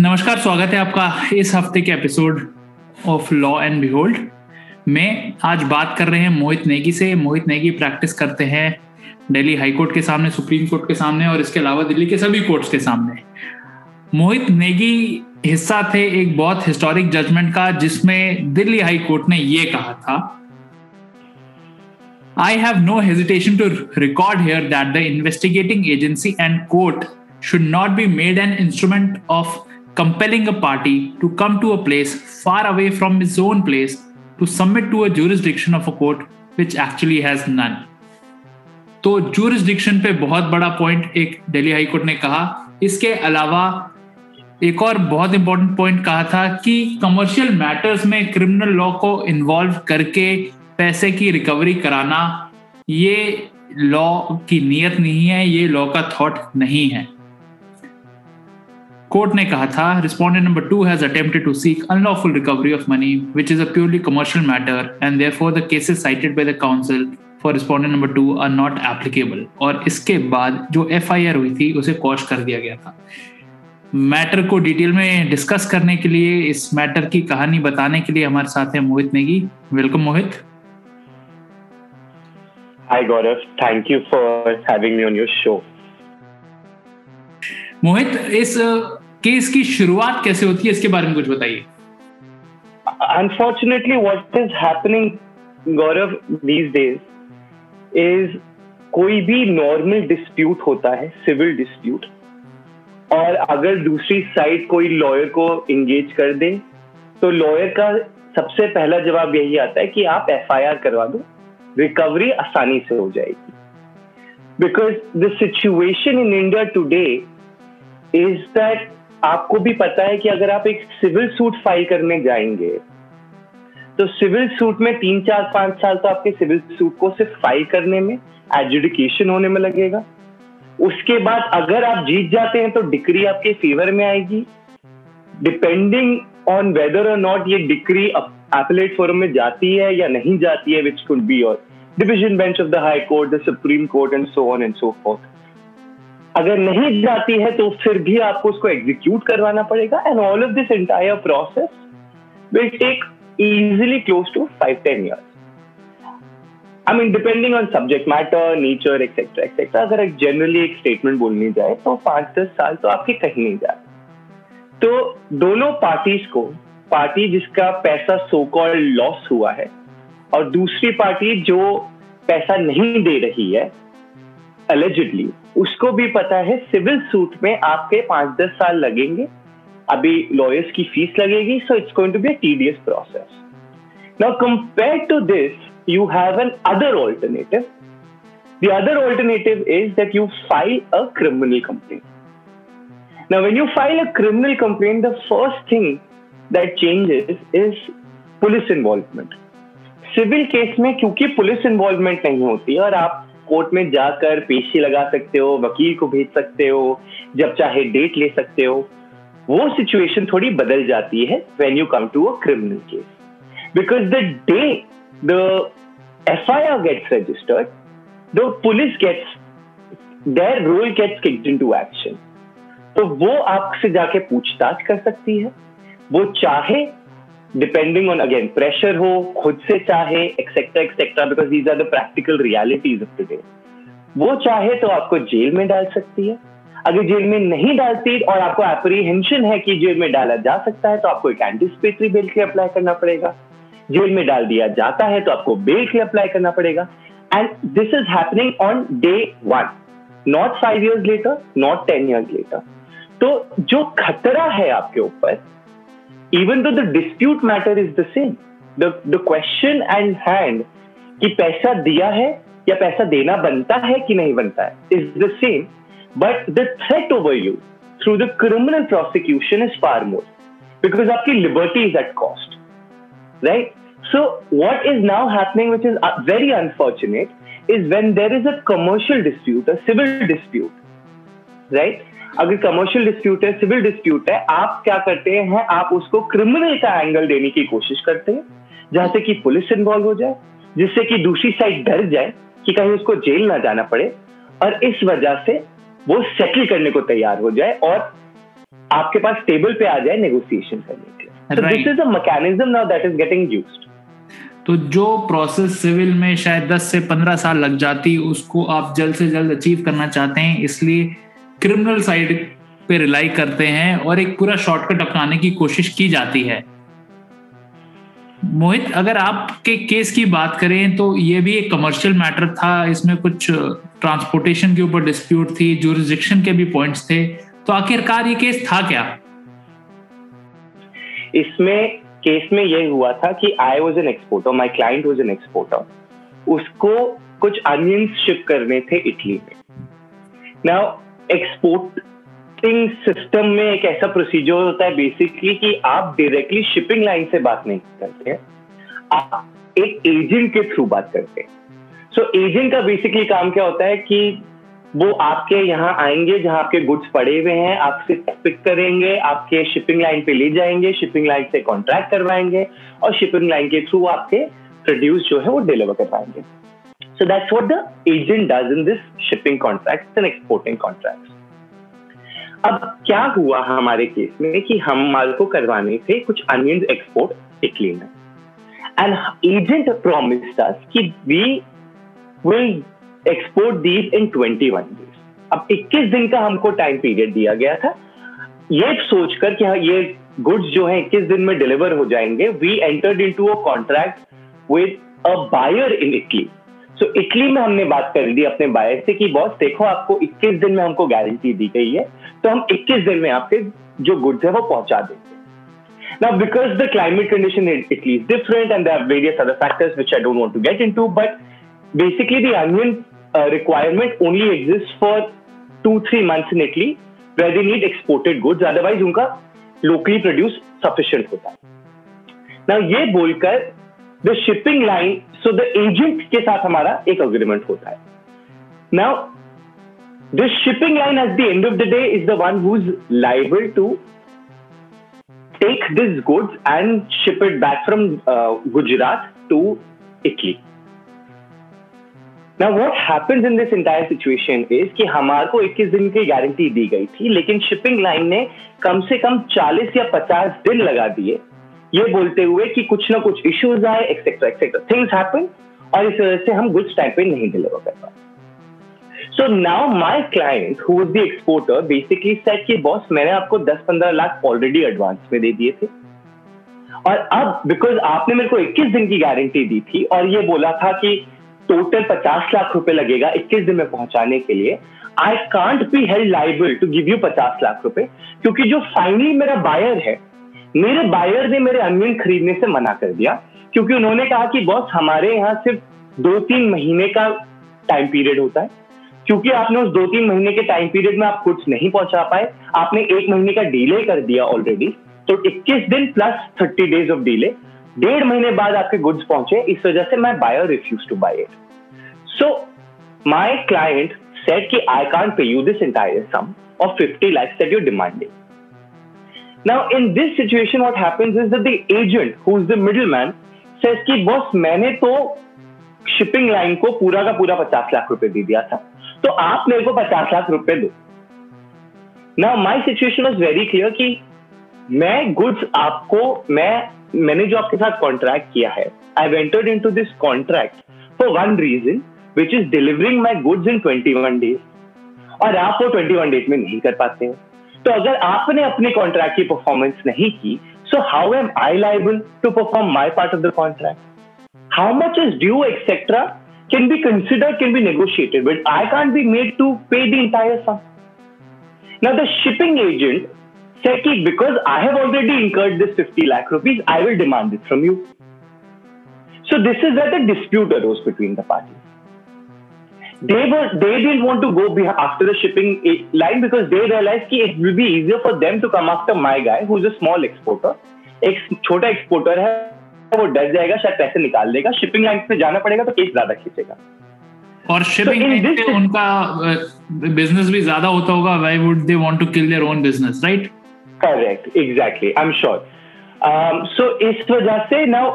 नमस्कार, स्वागत है आपका इस हफ़्ते के episode of law and behold में आज बात कर रहे हैं मोहित नेगी से। मोहित नेगी प्रैक्टिस करते हैं दिल्ली हाई कोर्ट के सामने, सुप्रीम कोर्ट के सामने और इसके अलावा दिल्ली के सभी कोर्ट्स के सामने। मोहित नेगी हिस्सा थे एक बहुत हिस्टोरिक जजमेंट का, जिसमें दिल्ली हाई कोर्ट ने ये कहा था I have no hesitation to record here that the investigating agency and court should not be made an instrument of compelling a party to come to a place far away from his own place to submit to a jurisdiction of a court which actually has none. तो jurisdiction पे बहुत बड़ा point एक Delhi high court ने कहा इसके अलावा एक और बहुत इंपॉर्टेंट पॉइंट कहा था कि कमर्शियल मैटर्स में क्रिमिनल लॉ को इन्वॉल्व करके पैसे की रिकवरी कराना, ये लॉ की नीयत नहीं है, ये लॉ का थॉट नहीं है कोर्ट ने कहा था respondent number two has attempted to seek unlawful recovery of money which is a purely commercial matter and therefore the cases cited by the counsel for respondent number two are not applicable और इसके बाद जो FIR हुई थी उसे cosh कर दिया गया था। मैटर को डिटेल में डिस्कस करने के लिए इस मैटर की कहानी बताने के लिए हमारे साथ हैं Mohit Negi. Welcome Mohit. Hi Gaurav, thank you for having me on your show. Mohit इस केस की शुरुआत कैसे होती है, इसके बारे में कुछ बताइए। Unfortunately what is happening Gaurav these days is कोई भी नॉर्मल डिस्प्यूट होता है सिविल डिस्प्यूट और अगर दूसरी साइड कोई लॉयर को इंगेज कर दे तो लॉयर का सबसे पहला जवाब यही आता है कि आप एफआईआर करवा दो रिकवरी आसानी से हो जाएगी। Because the situation in India today is that आपको भी पता है कि अगर आप एक सिविल सूट फ़ाइल करने जाएँगे तो सिविल सूट में तीन चार, पाँच साल तो आपके सिविल सूट को सिर्फ़ फ़ाइल करने में एजुडिकेशन होने में लगेगा। उसके बाद अगर आप जीत जाते हैं तो डिक्री आपके फेवर में आएगी। डिपेंडिंग ऑन वेदर और नॉट ये डिक्री एपलेट फोरम में जाती है या नहीं जाती है विच कुड बी और division bench of the high court the supreme court and so on and so forth अगर नहीं जाती है तो फिर भी आपको उसको एग्जीक्यूट करवाना पड़ेगा and all of this entire process will take easily close to five ten years I mean depending on subject matter nature etcetera etcetera अगर एक जनरली एक स्टेटमेंट बोलनी जाए तो पाँच, दस साल तो आपके कहीं नहीं जाए तो दोनों पार्टीज़ को पार्टी जिसका पैसा सो कॉल्ड लॉस हुआ है, और दूसरी पार्टी जो पैसा नहीं दे रही है एलिजिडली उसको भी पता है सिविल सूट में आपके पाँच दस साल लगेंगे। अभी लॉयर्स की फ़ीस लगेगी so it's going to be a tedious process now compare to this you have another alternative The other alternative is that you file a criminal complaint. Now, when you file a criminal complaint, the first thing that changes is police involvement civil case में क्योंकि police involvement नहीं होती और आप court में जाकर पेशी लगा सकते हो, वकील को भेज सकते हो, जब चाहे डेट ले सकते हो। वो सिचुएशन थोड़ी बदल जाती है when you come to a criminal case because the day the F I R gets registered the police gets their role gets into action तो वो आपसे जाके पूछताछ कर सकती है। वो चाहे डिपेंडिंग ऑन अगेन प्रेशर हो खुद से चाहे etcetera etcetera because these are the practical realities of today वो चाहे तो आपको जेल में डाल सकती है। अगर जेल में नहीं डालती और आपको एप्रीहेंशन है कि जेल में डाला जा सकता है तो आपको एक एंटिसिपेटरी बेल के अप्लाई करना पड़ेगा। जेल में डाल दिया जाता है तो आपको बेल के अप्लाई करना पड़ेगा। And this is happening on day one not five years later not ten years later तो जो खतरा है आपके ऊपर even though the dispute matter is the same the the question and hand कि पैसा दिया है या पैसा देना बनता है कि नहीं बनता है is the same but the threat over you through the criminal prosecution is far more because आपकी liberty is at cost, right? So what is now happening, which is uh, very unfortunate, is when there is a commercial dispute, a civil dispute, right? अगर commercial dispute है civil dispute है आप क्या करते हैं आप उसको क्रिमिनल का एंगल देने की कोशिश करते हैं जहाँ से कि पुलिस इन्वॉल्व हो जाए जिससे कि दूसरी साइड डर जाए कि कहीं उसको जेल ना जाना पड़े और इस वजह से वो सेटल करने को तैयार हो जाए और आपके पास टेबल पे आ जाए नेगोशिएशन करने के this is a mechanism now that is getting used तो जो प्रोसेस सिविल में शायद 10 से 15 साल लग जाती उसको आप जल्द से जल्द अचीव करना चाहते हैं इसलिए क्रिमिनल साइड पे रिलाई करते हैं और एक पूरा शॉर्टकट अपनाने की कोशिश की जाती है। मोहित, अगर आपके केस की बात करें तो ये भी एक कमर्शियल मैटर था। इसमें कुछ ट्रांसपोर्टेशन के ऊपर डिस्प्यूट थी जुरिस्डिक्शन के भी पॉइंट्स थे। तो आखिरकार ये केस था क्या? इसमें केस में ये हुआ था कि I was an exporter my client was an exporter उसको कुछ अनियंस शिप करने थे इटली में। नाउ एक्सपोर्टिंग सिस्टम में एक ऐसा प्रोसीजर होता है बेसिकली कि आप डायरेक्टली शिपिंग लाइन से बात नहीं करते हैं। आप एक एजेंट के थ्रू बात करते हैं। सो so, एजेंट का बेसिकली काम क्या होता है कि वो आपके यहाँ आएँगे जहाँ आपके गुड्स पड़े हुए हैं आपसे पिक करेंगे आपके शिपिंग लाइन पे ले जाएँगे शिपिंग लाइन से कॉन्ट्रैक्ट करवाएँगे और शिपिंग लाइन के थ्रू आपके प्रोड्यूस जो है वो डिलीवर करवाएँगे। So that's what the agent does in this shipping contracts and exporting contracts. अब क्या हुआ हमारे केस में कि हम माल को करवाने थे कुछ अनियन एक्सपोर्ट इटली में। And agent promised us that we will export these in 21 days अब 21 दिन का हमको टाइम पीरियड दिया गया था। ये सोचकर कि हाँ ये गुड्स जो है 21 दिन में डिलीवर हो जाएँगे। We entered into a contract with a buyer in Italy so Italy में हमने बात कर दी अपने बायर से कि बॉस देखो आपको 21 दिन में हमको गारंटी दी गई है तो हम 21 दिन में आपके जो गुड्स है वो पहुँचा देंगे Now, because the climate condition in Italy is different and there are various other factors which I don't want to get into, but basically the onion uh, requirement only exists for two, three months in Italy where they need exported goods. Otherwise, उनका locally produced sufficient होता है. Now, ये बोलकर the shipping line so the agent के साथ हमारा एक agreement होता है now the shipping line at the end of the day is the one who is liable to take this goods and ship it back from uh, Gujarat to Italy. Now what happens in this entire situation is कि हमारे को 21 दिन की guarantee दी गई थी लेकिन shipping line ने कम से कम 40 या 50 दिन लगा दिए ये बोलते हुए कि कुछ ना कुछ इश्यूज़ आए एक्सेट्रा एक्सेट्रा थिंग्स हैपन और इस वजह से हम गुड्स टाइम पे नहीं डिलीवर कर पाए। So now my client who is the exporter basically said कि बॉस मैंने आपको 10-15 लाख ऑलरेडी एडवांस में दे दिए थे। और अब बिकॉज़ आपने मेरे को 21 दिन की गारंटी दी थी और ये बोला था कि टोटल 50 लाख रुपए लगेगा 21 दिन में पहुँचाने के लिए I can't be held liable to give you 50 lakh रुपए, क्योंकि जो फाइनली मेरा बायर है मेरे बायर ने मेरे अनियन खरीदने से मना कर दिया, क्योंकि उन्होंने कहा कि, बॉस, हमारे यहाँ सिर्फ़ दो तीन महीने का टाइम पीरियड होता है क्योंकि आपने उस दो तीन महीने के टाइम पीरियड में आप कुछ नहीं पहुँचा पाए, आपने एक महीने का डिले कर दिया ऑलरेडी तो 21 दिन प्लस 30 डेज़ ऑफ़ डिले डेढ़ महीने बाद आपके गुड्स पहुँचे, इस वजह से मैं buyer refuse to buy it so my client said कि I can't pay you this entire sum of 50 lakhs that you're demanding. Now, in this situation, what happens is that the agent, who is the middleman, says कि boss मैंने तो shipping line को पूरा का पूरा पचास लाख रुपए दे दिया था। तो आप मेरे को पचास लाख रुपए दो। ना my situation was very clear कि मैं गुड्स आपको मैं मैंने जो आपके साथ कॉन्ट्रैक्ट किया है I ventured into this contract for one reason which is delivering my goods in twenty one days और आप वो ट्वेंटी वन डेज़ में नहीं कर पाते हैं। तो अगर आपने अपने कॉन्ट्रैक्ट की परफॉर्मेंस नहीं की so how am I liable to perform my part of the contract how much is due etcetera can be consider can be negotiated but I can be made to pay the entire sum now the shipping agent because I have already incurred this fifty lakh rupees I will demand it from you so this is at a dispute arose between the party they were they didn't want to go after the shipping line because they realized कि it will be easier for them to come after my guy who's a small exporter एक छोटा exporter है वो डर जाएगा शायद पैसे निकाल देगा शिपिंग लाइन पे जाना पड़ेगा तो केस ज़्यादा खींचेगा और शिपिंग so पे उनका बिज़नेस भी ज़्यादा होता होगा why would they want to kill their own business right correct exactly I am sure so इस वजह से now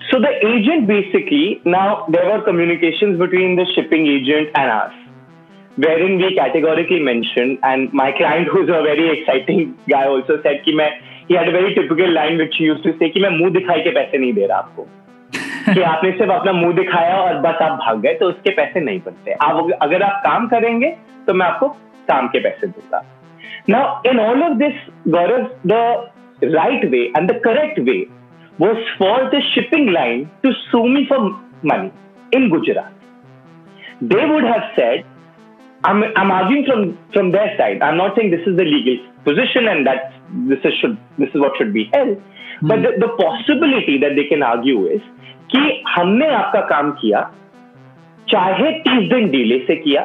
so the agent basically now there were communications between the shipping agent and us wherein we categorically mentioned and my client who's a very exciting guy also said कि मैं he had a very typical line which he used to say कि मैं मुँह दिखाई के पैसे नहीं दे रहा आपको कि आपने सिर्फ़ अपना मुँह दिखाया और बस आप भाग गए तो उसके पैसे नहीं बनते आप अगर आप काम करेंगे तो मैं आपको काम के पैसे दूँगा now in all of this Gaurav the right way and the correct way was for the shipping line to sue me for money in Gujarat. They would have said, I'm, I'm arguing from, from their side. I'm not saying this is the legal position and that this is should this is what should be held. Mm-hmm. But the, the possibility that they can argue is कि हमने आपका काम किया चाहे तीस दिन delay से किया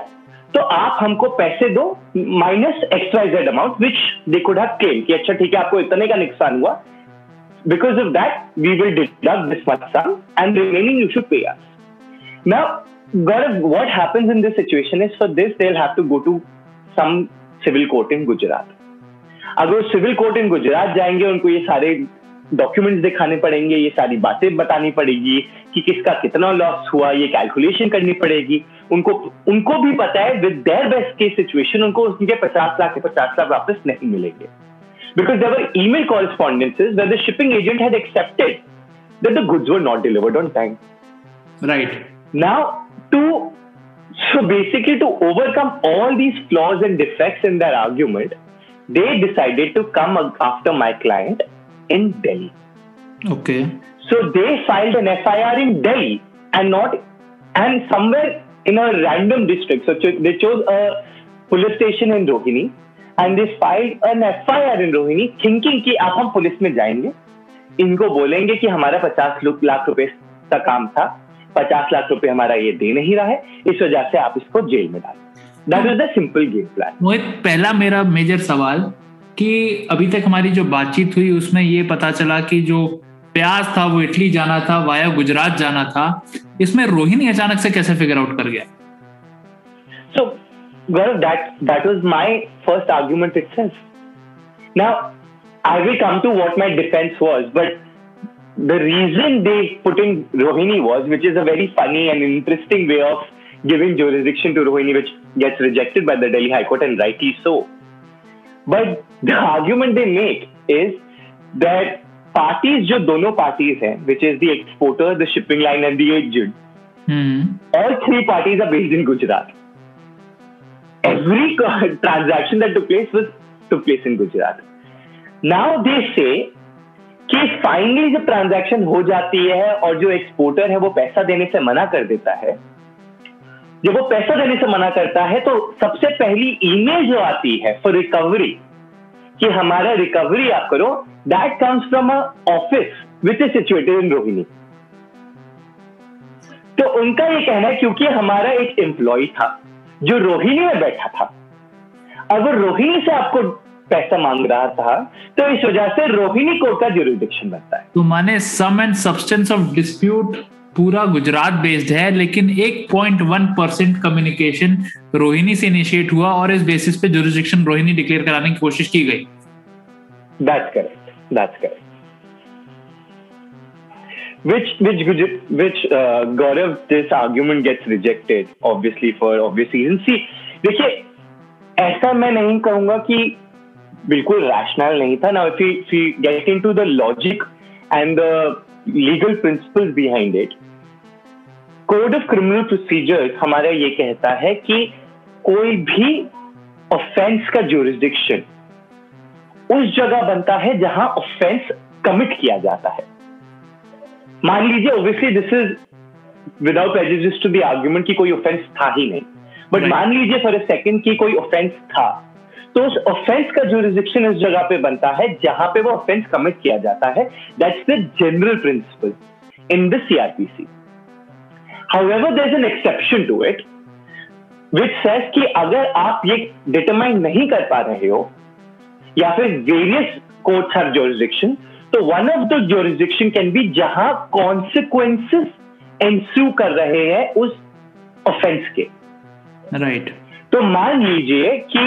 तो आप हमको पैसे दो minus XYZ amount which they could have claim कि अच्छा ठीक है आपको इतने का नुकसान हुआ because of that we will deduct this much sum and remaining you should pay us now Gaurav, what happens in this situation is for this they'll have to go to some civil court in Gujarat. अगर civil court in Gujarat जाएँगे उनको ये सारे documents दिखाने पड़ेंगे ये सारी बातें बतानी पड़ेगी कि किसका कितना लॉस हुआ ये कैलकुलेशन करनी पड़ेगी। उनको उनको भी पता है विद देयर बेस्ट के सिचुएशन उनको उनके पचास लाख के पचास लाख वापस नहीं मिलेंगे। Because there were email correspondences where the shipping agent had accepted that the goods were not delivered on time. Right. Now, to so basically to overcome all these flaws and defects in their argument, they decided to come after my client in Delhi. Okay. So they filed an FIR in Delhi and not and somewhere in a random district. So they chose a police station in Rohini and they filed an FIR in Rohini thinking कि आप हम police में जाएँगे। इनको बोलेंगे कि हमारा पचास लाख रुपए का काम था। पचास लाख रुपए हमारा ये दे नहीं रहा है। इस वजह से आप इसको जेल में डालें that is the simple game plan Mohit पहला मेरा मेजर सवाल कि अभी तक हमारी जो बातचीत हुई उसमें ये पता चला कि जो प्याज था वो इटली जाना था वाया गुजरात जाना था। इसमें रोहिणी अचानक से कैसे फिगर आउट कर गया? सो Gaurav, that that was my first argument itself. Now, I will come to what my defense was, but the reason they put in Rohini was, which is a very funny and interesting way of giving jurisdiction to Rohini, which gets rejected by the Delhi High Court, and rightly so. But the argument they make is that parties जो दोनों parties हैं which is the exporter, the shipping line and the agent hmm. all three parties are based in Gujarat Every transaction that took place was, took place in Gujarat. Now they say कि finally जब transaction हो जाती है और जो exporter है वो पैसा देने से मना कर देता है, जब वो पैसा देने से मना करता है तो सबसे पहली ईमेल जो आती है फॉर रिकवरी कि हमारा रिकवरी आप करो that comes from a office which is situated in Rohini तो उनका ये कहना है क्योंकि हमारा एक एम्प्लॉय था जो रोहिणी में बैठा था। अगर रोहिणी से आपको पैसा मांग रहा था तो इस वजह से रोहिणी कोर्ट का जुरिडिक्शन बनता है। तो माने sum and substance of dispute पूरा गुजरात बेस्ड है लेकिन 1.1 परसेंट कम्युनिकेशन रोहिणी से इनिशिएट हुआ और इस बेसिस पे जुरिस्डिक्शन रोहिणी डिक्लेयर कराने की कोशिश की गई। That's correct That's correct. Which which which uh, Gaurav this argument gets rejected obviously for obvious reasons. See, देखिए ऐसा मैं नहीं कहूँगा कि बिल्कुल रैशनल नहीं था we, if we get into the logic and the legal principles behind it code of criminal procedure हमारा ये कहता है कि कोई भी ऑफेंस का जुरिस्डिक्शन उस जगह बनता है जहाँ ऑफेंस कमिट किया जाता है मान लीजिए obviously this is without exist to the argument की कोई ऑफेंस था ही नहीं बट मान लीजिए फॉर ए सेकेंड की कोई ऑफेंस था तो उस ऑफेंस का जुरिस्डिक्शन उस जगह पे बनता है जहाँ पे वो ऑफेंस कमिट किया जाता है that's the general principle in the CrPC However, there's an exception to it. Which says कि अगर आप ये डिटरमाइन नहीं कर पा रहे हो या फिर वेरियस कोर्ट्स आर जोरिस्डिक्शन तो one of the jurisdiction can be जहाँ कॉन्सिक्वेंसेस एंस्यू कर रहे हैं उस ऑफेंस के राइट right. तो मान लीजिए कि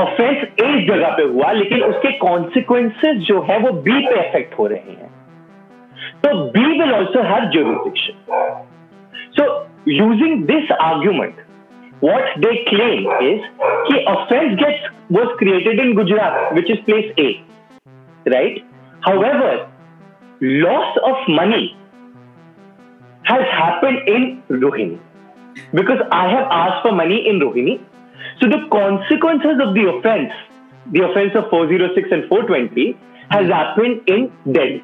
ऑफेंस एक जगह पे हुआ लेकिन उसके कॉन्सिक्वेंसेस जो है वो बी पे इफ़ेक्ट हो रहे हैं तो B will also have jurisdiction so using this argument what they claim is कि offense gets was created in Gujarat, which is place A, right? However, loss of money has happened in Rohini because I have asked for money in Rohini So the consequences of the offense, the offense of 406 and 420, has happened in Delhi.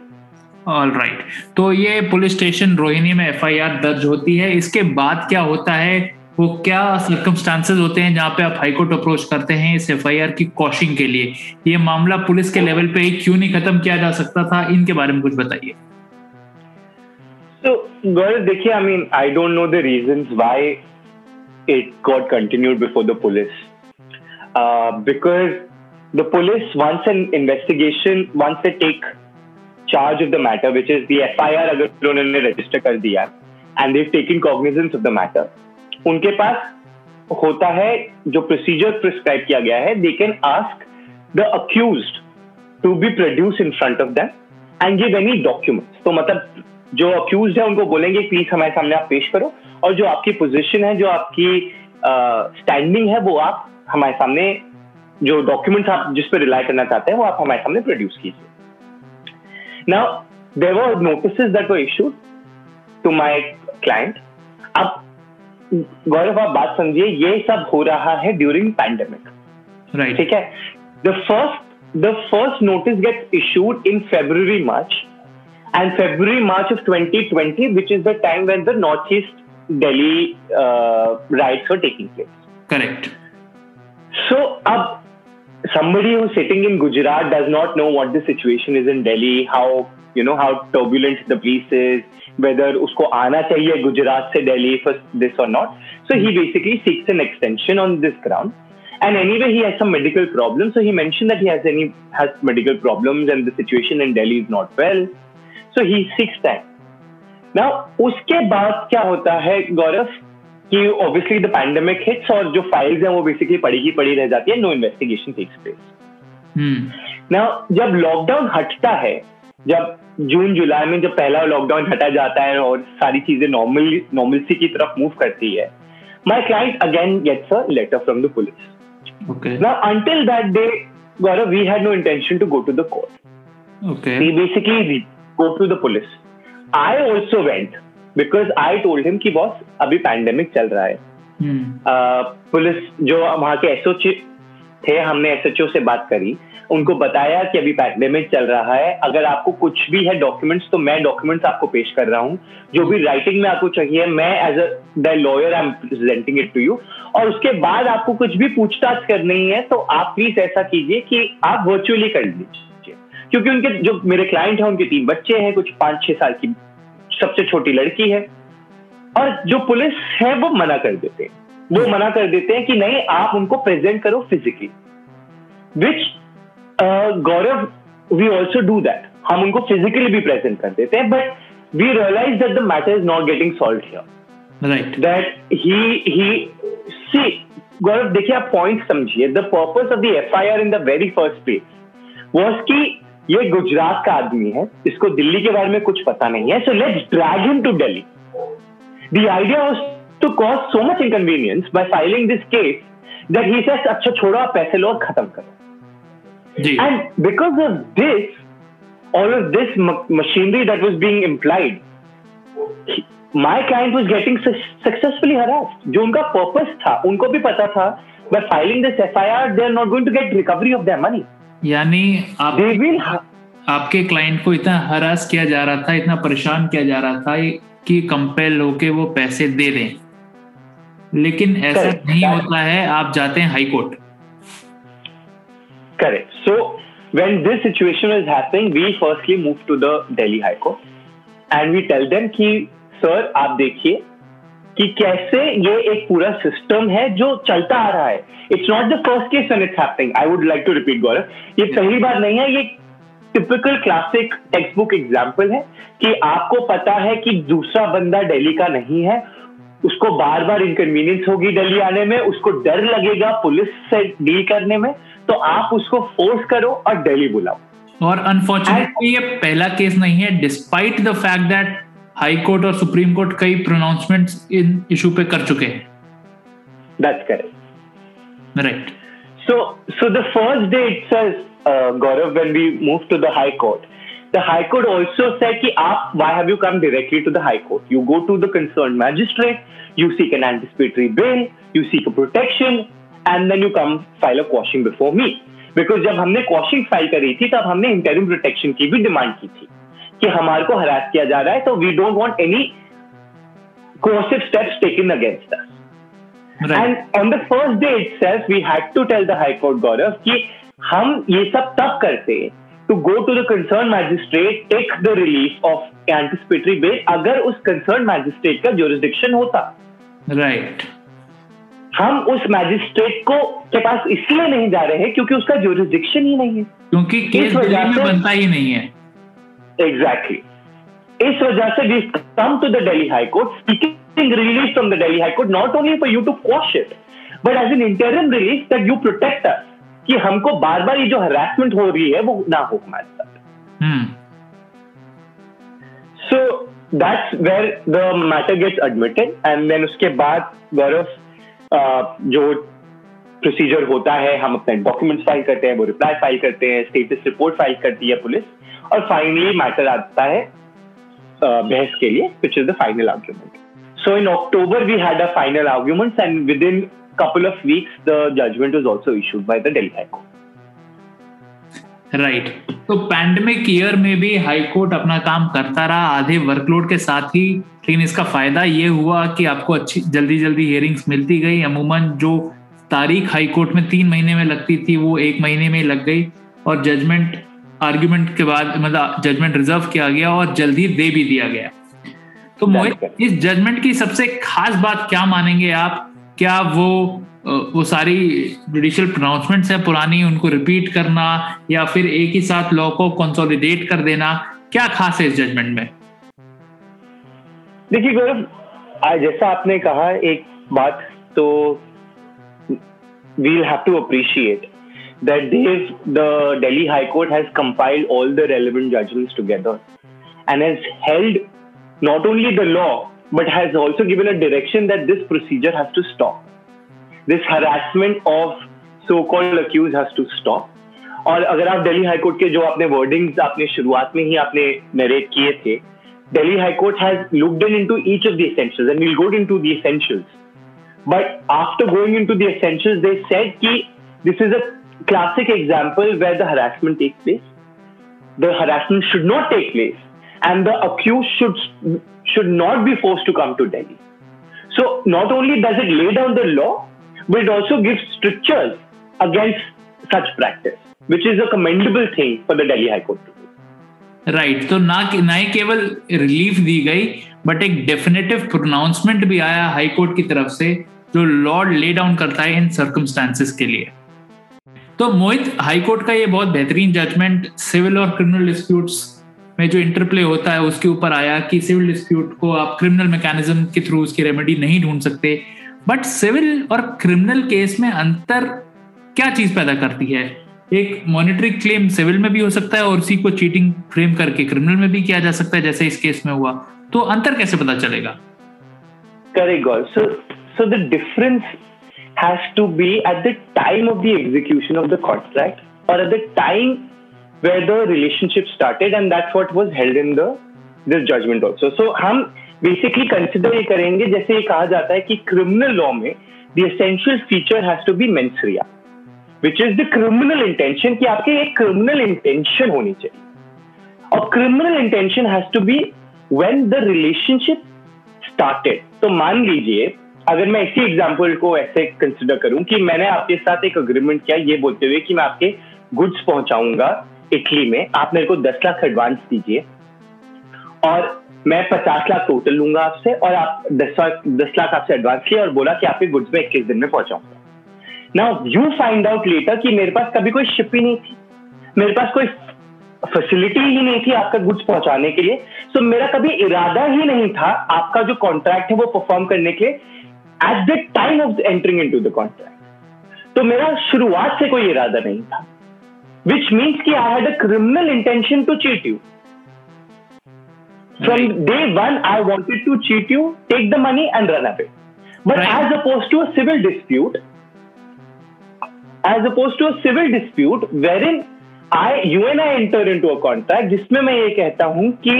Right right. तो ये police station Rohini में FIR दर्ज होती है इसके बाद क्या होता है वो क्या सर्कमस्टांसेस होते हैं जहाँ पे आप हाईकोर्ट अप्रोच करते हैं इस एफ़ की कॉशिंग के लिए? ये मामला पुलिस के लेवल पे क्यों नहीं खत्म किया जा सकता था? इनके बारे में कुछ बताइए। देखिए I mean I don't know the reason why it got continued before the police because the police once an investigation once a take charge of the matter which is the F I R अगर उन्होंने register कर दिया and they taking cognizance of the matter उनके पास होता है जो procedure prescribe किया गया है they can ask the accused to be produced in front of them and give any documents. तो मतलब जो अक्यूज है उनको बोलेंगे प्लीज़ हमारे सामने आप पेश करो और जो आपकी पोजीशन है जो आपकी स्टैंडिंग uh, है वो आप हमारे सामने जो डॉक्यूमेंट्स आप जिस पर रिलाई करना चाहते हैं वो आप हमारे सामने प्रोड्यूस कीजिए now their notice that were issued to my client अब गौरव आप बात समझिए ये सब हो रहा है ड्यूरिंग पैंडेमिक राइट ठीक है? The first the first notice get issued in February March and February March of 2020 which is the time when the north east Delhi riots for taking place correct so अब somebody who's sitting in Gujarat does not know what the situation is in Delhi, how you know how turbulent the police is, whether usko aana chahiye Gujarat se Delhi for this or not. So he basically seeks an extension on this ground. And anyway, he has some medical problems. So he mentioned that he has any has medical problems and the situation in Delhi is not well. So he seeks that. ना उसके बाद क्या होता है गौरव कि obviously the pandemic hits और जो files हैं वो बेसिकली पड़ी की पड़ी रह जाती है नो इन्वेस्टिगेशन टेक्स प्लेस ना जब लॉकडाउन हटता है जब जून जुलाई में जब पहला लॉकडाउन हटा जाता है और सारी चीज़ें नॉर्मल नॉर्मलसी की तरफ़ मूव करती है my client again gets a letter from the police ना until that day Gaurav we had no intention to go to the court we basically go to the police I also went because I told him कि boss अभी pandemic चल रहा है। Police जो वहाँ के SO थे हमने एसएचओ से बात करी। उनको बताया कि अभी पैंडेमिक चल रहा है। अगर आपको कुछ भी है डॉक्यूमेंट्स तो मैं डॉक्यूमेंट्स आपको पेश कर रहा हूँ। जो भी राइटिंग में आपको चाहिए मैं as a the lawyer I am presenting it to you और उसके बाद आपको कुछ भी पूछताछ करनी है तो आप प्लीज़ ऐसा कीजिए कि आप वर्चुअली कर लीजिए। क्योंकि उनके जो मेरे क्लाइंट हैं उनके तीन बच्चे हैं कुछ पाँच छह साल की सबसे छोटी लड़की है। और जो पुलिस है वो मना कर देते हैं। वो मना कर देते हैं कि नहीं आप उनको प्रेजेंट करो physically which Gaurav we also do that हम उनको फिजिकली भी प्रेजेंट कर देते हैं but we realise that the matter is not getting solve here right that he he see Gaurav देखिए आप पॉइंट समझिए। The purpose of the F I R in the very first place was की ये गुजरात का आदमी है इसको दिल्ली के बारे में कुछ पता नहीं है so let's drag him to Delhi the idea was to cause so much inconvenience by filing this case that he says अच्छा छोड़ो आप पैसे लो और खत्म करो. And because of this all of this machinery that was being implied my client was getting successfully harassed जो उनका पर्पस था उनको भी पता था by filing this FIR they are not going to get recovery of their money यानी आप आपके क्लाइंट को इतना हरास किया जा रहा था इतना परेशान किया जा रहा था कि कंपेल होके वो पैसे दे दें। लेकिन ऐसा नहीं होता है आप जाते हैं high court correct so when this situation is happening we firstly move to the delhi high court and we tell them कि सर आप देखिए कि कैसे ये एक पूरा सिस्टम है जो चलता आ रहा है। It's not the first case and it's happening I would like to repeat Gaurav ये पहली बार नहीं है ये typical classic text book example है कि आपको पता है कि दूसरा बंदा दिल्ली का नहीं है उसको बार बार इनकन्वीनियंस होगी दिल्ली आने में उसको डर लगेगा पुलिस से डील करने में तो आप उसको फोर्स करो और दिल्ली बुलाओ। और अनफॉर्चुनेटली ये पहला केस नहीं है despite the fact that high court और सुप्रीम कोर्ट कई प्रोनाउंसमेंट इन इशू पे कर चुके हैं। Right so so the first day it's Gaurav when we move to the high court the high court also said कि आप why have you come directly to the high court you go to the concern magistrate you seek an anticipatory bail you seek a protection and then you come file a question before me because जब हमने question file करी थी तब हमने interview protection की भी demand की थी। कि हमारे को हरास किया जा रहा है तो we don't want any coercive steps taking against us and on the first day itself we had to tell the high court Gaurav कि हम ये सब तब करते to go to the concern magistrate take the relief of anticipatory bail अगर उस concern magistrate का jurisdiction होता। Right right. हम उस मैजिस्ट्रेट को के पास इसलिए नहीं जा रहे हैं क्योंकि उसका ज्यूरिस्डिक्शन ही नहीं है। क्योंकि केस बनता ही नहीं है। Exactly. इस वजह से we come to the Delhi high court seeking release from the Delhi high court not only for you to quash it but as an interim release that you protect us कि हमको बार बार ये जो harassment हो रही है वो ना हो हमारे साथ। So that's where the matter gets admitted and then उसके बाद गौरव जो प्रोसीजर होता है हम अपने डॉक्यूमेंट्स फ़ाइल करते हैं वो रिप्लाई फ़ाइल करते हैं स्टेटस रिपोर्ट फ़ाइल करती है पुलिस। और फाइनली मैटर आता है बहस के लिए which is the final argument so in October we had a final arguments and within couple of weeks, the judgment was also issued the Delhi High Court. राइट तो पैंडमिक ईयर में भी high court अपना काम करता रहा आधे workload के साथ ही लेकिन इसका फ़ायदा ये हुआ कि आपको अच्छी जल्दी जल्दी हियरिंग्स मिलती गई। अमूमन जो तारीख हाई कोर्ट में तीन महीने में लगती थी वो एक महीने में लग गई और जजमेंट आर्ग्यूमेंट के बाद मतलब जजमेंट रिज़र्व किया गया और जल्दी दे भी दिया गया। तो मोहित इस जजमेंट की सबसे खास बात क्या मानेंगे आप? क्या वो वो सारी जुडिशियल प्रोनाउंसमेंट्स है पुरानी उनको रिपीट करना या फिर एक ही साथ लॉ को कंसोलिडेट कर देना? क्या खास है इस जजमेंट में? देखिए गौरव जैसा आपने कहा एक बात तो we'll have to appreciate that Dave, the Delhi High Court has compiled all the relevant judgments together and has held not only the law but has also given a direction that this procedure has to stop. This harassment of so-called accused has to stop. और अगर आप Delhi high court के जो आपने wordings आपने शुरुआत में ही आपने नरेट किए थे Delhi High Court has looked in into each of the essentials and we'll go into the essentials. But after going into the essentials, they said that this is a classic example where the harassment takes place. The harassment should not take place and the accused should should not be forced to come to Delhi. So not only does it lay down the law, but it also gives strictures against such practice, which is a commendable thing for the Delhi High Court to do. Right right, तो ना ना ही केवल relief दी गई but एक definitive pronouncement भी आया high court की तरफ से जो लॉर्ड ले डाउन करता है इन सर्कमस्टांसिस के लिए तो मोहित हाई कोर्ट का ये बहुत बेहतरीन जजमेंट सिविल और क्रिमिनल डिस्प्यूट्स में जो इंटरप्ले होता है, उसके ऊपर आया कि सिविल डिस्प्यूट को आप क्रिमिनल मैकेनिज्म के थ्रू उसकी रेमेडी नहीं ढूंढ सकते। बट सिविल और क्रिमिनल केस में अंतर क्या चीज़ पैदा करती है? एक मॉनिटरी क्लेम सिविल में भी हो सकता है और उसी को चीटिंग फ्रेम करके क्रिमिनल में भी किया जा सकता है, जैसे इस केस में हुआ। तो अंतर कैसे पता चलेगा? Correct so so the difference has to be at the time of the execution of the contract और at the time where the relationship started and that's what was held in the this judgment also so हम basically consider ये करेंगे जैसे ये कहा जाता है कि criminal law में the essential feature has to be mens rea which is the criminal intention कि आपके एक criminal intention होनी चाहिए और criminal intention has to be when the relationship started तो मान लीजिए अगर मैं इसी एग्ज़ाम्पल को ऐसे कंसिडर करूँ कि मैंने आपके साथ एक अग्रीमेंट किया ये बोलते हुए कि मैं आपके गुड्स पहुंचाऊँगा इटली में। आप मेरे को दस लाख एडवांस दीजिए और मैं पचास लाख टोटल लूँगा आपसे और आप दस लाख दस लाख आपसे एडवांस लिया और बोला कि आपके गुड्स में इक्कीस दिन में पहुंचाऊँगा। Now you find out later कि मेरे पास कभी कोई शिप ही नहीं थी। मेरे पास कोई फैसिलिटी ही नहीं थी आपका गुड्स पहुँचाने के लिए। सो so, मेरा कभी इरादा ही नहीं था आपका जो कॉन्ट्रैक्ट है वो परफॉर्म करने के at the time of entering into the contract तो मेरा शुरुआत से कोई इरादा नहीं था विच मीन्स की I had a criminal intention to cheat you from day one I wanted to cheat you take the money and run away but as oppose to a civil dispute as oppose to a civil dispute wherein I you and I enter into a contract जिसमें मैं ये कहता हूँ कि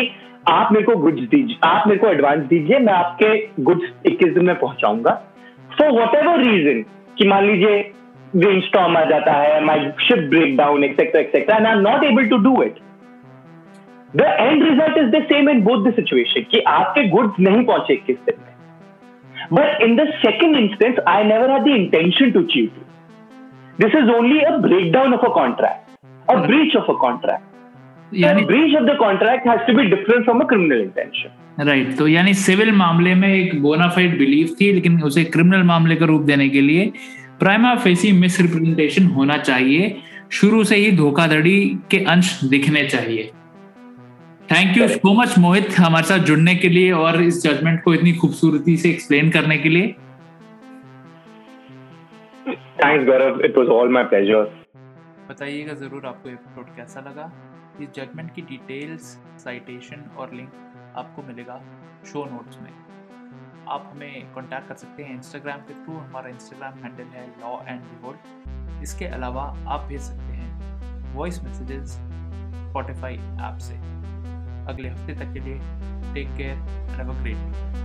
आप मेरे को goods दीजिए, आप मेरे को एडवांस दीजिए, मैं आपके गुड्स इक्कीस दिन में पहुंचाऊँगा। फॉर वट एवर रीजन कि मान लीजिए रेन स्टॉम आ जाता है my ship break down etcetera etcetera and I am not able to do it the end result is the same in both the situation कि आपके गुड्स नहीं पहुँचे इक्कीस दिन में। But in the second instance I never had the intention to cheat this is only a break down of a contract a breach of a contract. यानी breach of the contract has to be different from a criminal intention. Right तो यानी civil मामले में एक bonafide belief थी लेकिन उसे criminal मामले का रूप देने के लिए प्राइमा फेसी मिसरिप्रेजेंटेशन होना चाहिए। शुरू से ही धोखाधड़ी के अंश दिखने चाहिए। Thank you so much Mohit हमारे साथ जुड़ने के लिए और इस जजमेंट को इतनी खूबसूरती से एक्सप्लेन करने के लिए। Thanks Gaurav it was all my pleasure बताइएगा ज़रूर आपको एपिसोड कैसा लगा? इस जजमेंट की डिटेल्स साइटेशन और लिंक आपको मिलेगा शो नोट्स में। आप हमें कॉन्टैक्ट कर सकते हैं इंस्टाग्राम के थ्रू हमारा इंस्टाग्राम हैंडल है लॉ एंड बिहोल्ड इसके अलावा आप भेज सकते हैं वॉइस मैसेजेस स्पॉटिफाई ऐप से। अगले हफ़्ते तक के लिए take care have a great day